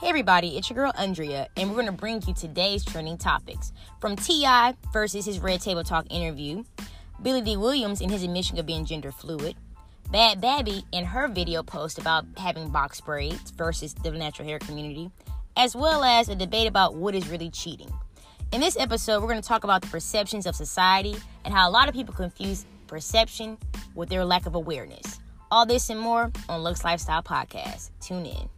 Hey everybody, it's your girl Andrea, and we're going to bring you today's trending topics. From T.I. versus his Red Table Talk interview, Billy Dee Williams and his admission of being gender fluid, Bhad Bhabie in her video post about having box braids versus the natural hair community, as well as a debate about what is really cheating. In this episode, we're going to talk about the perceptions of society and how a lot of people confuse perception with their lack of awareness. All this and more on Lux Lifestyle Podcast. Tune in.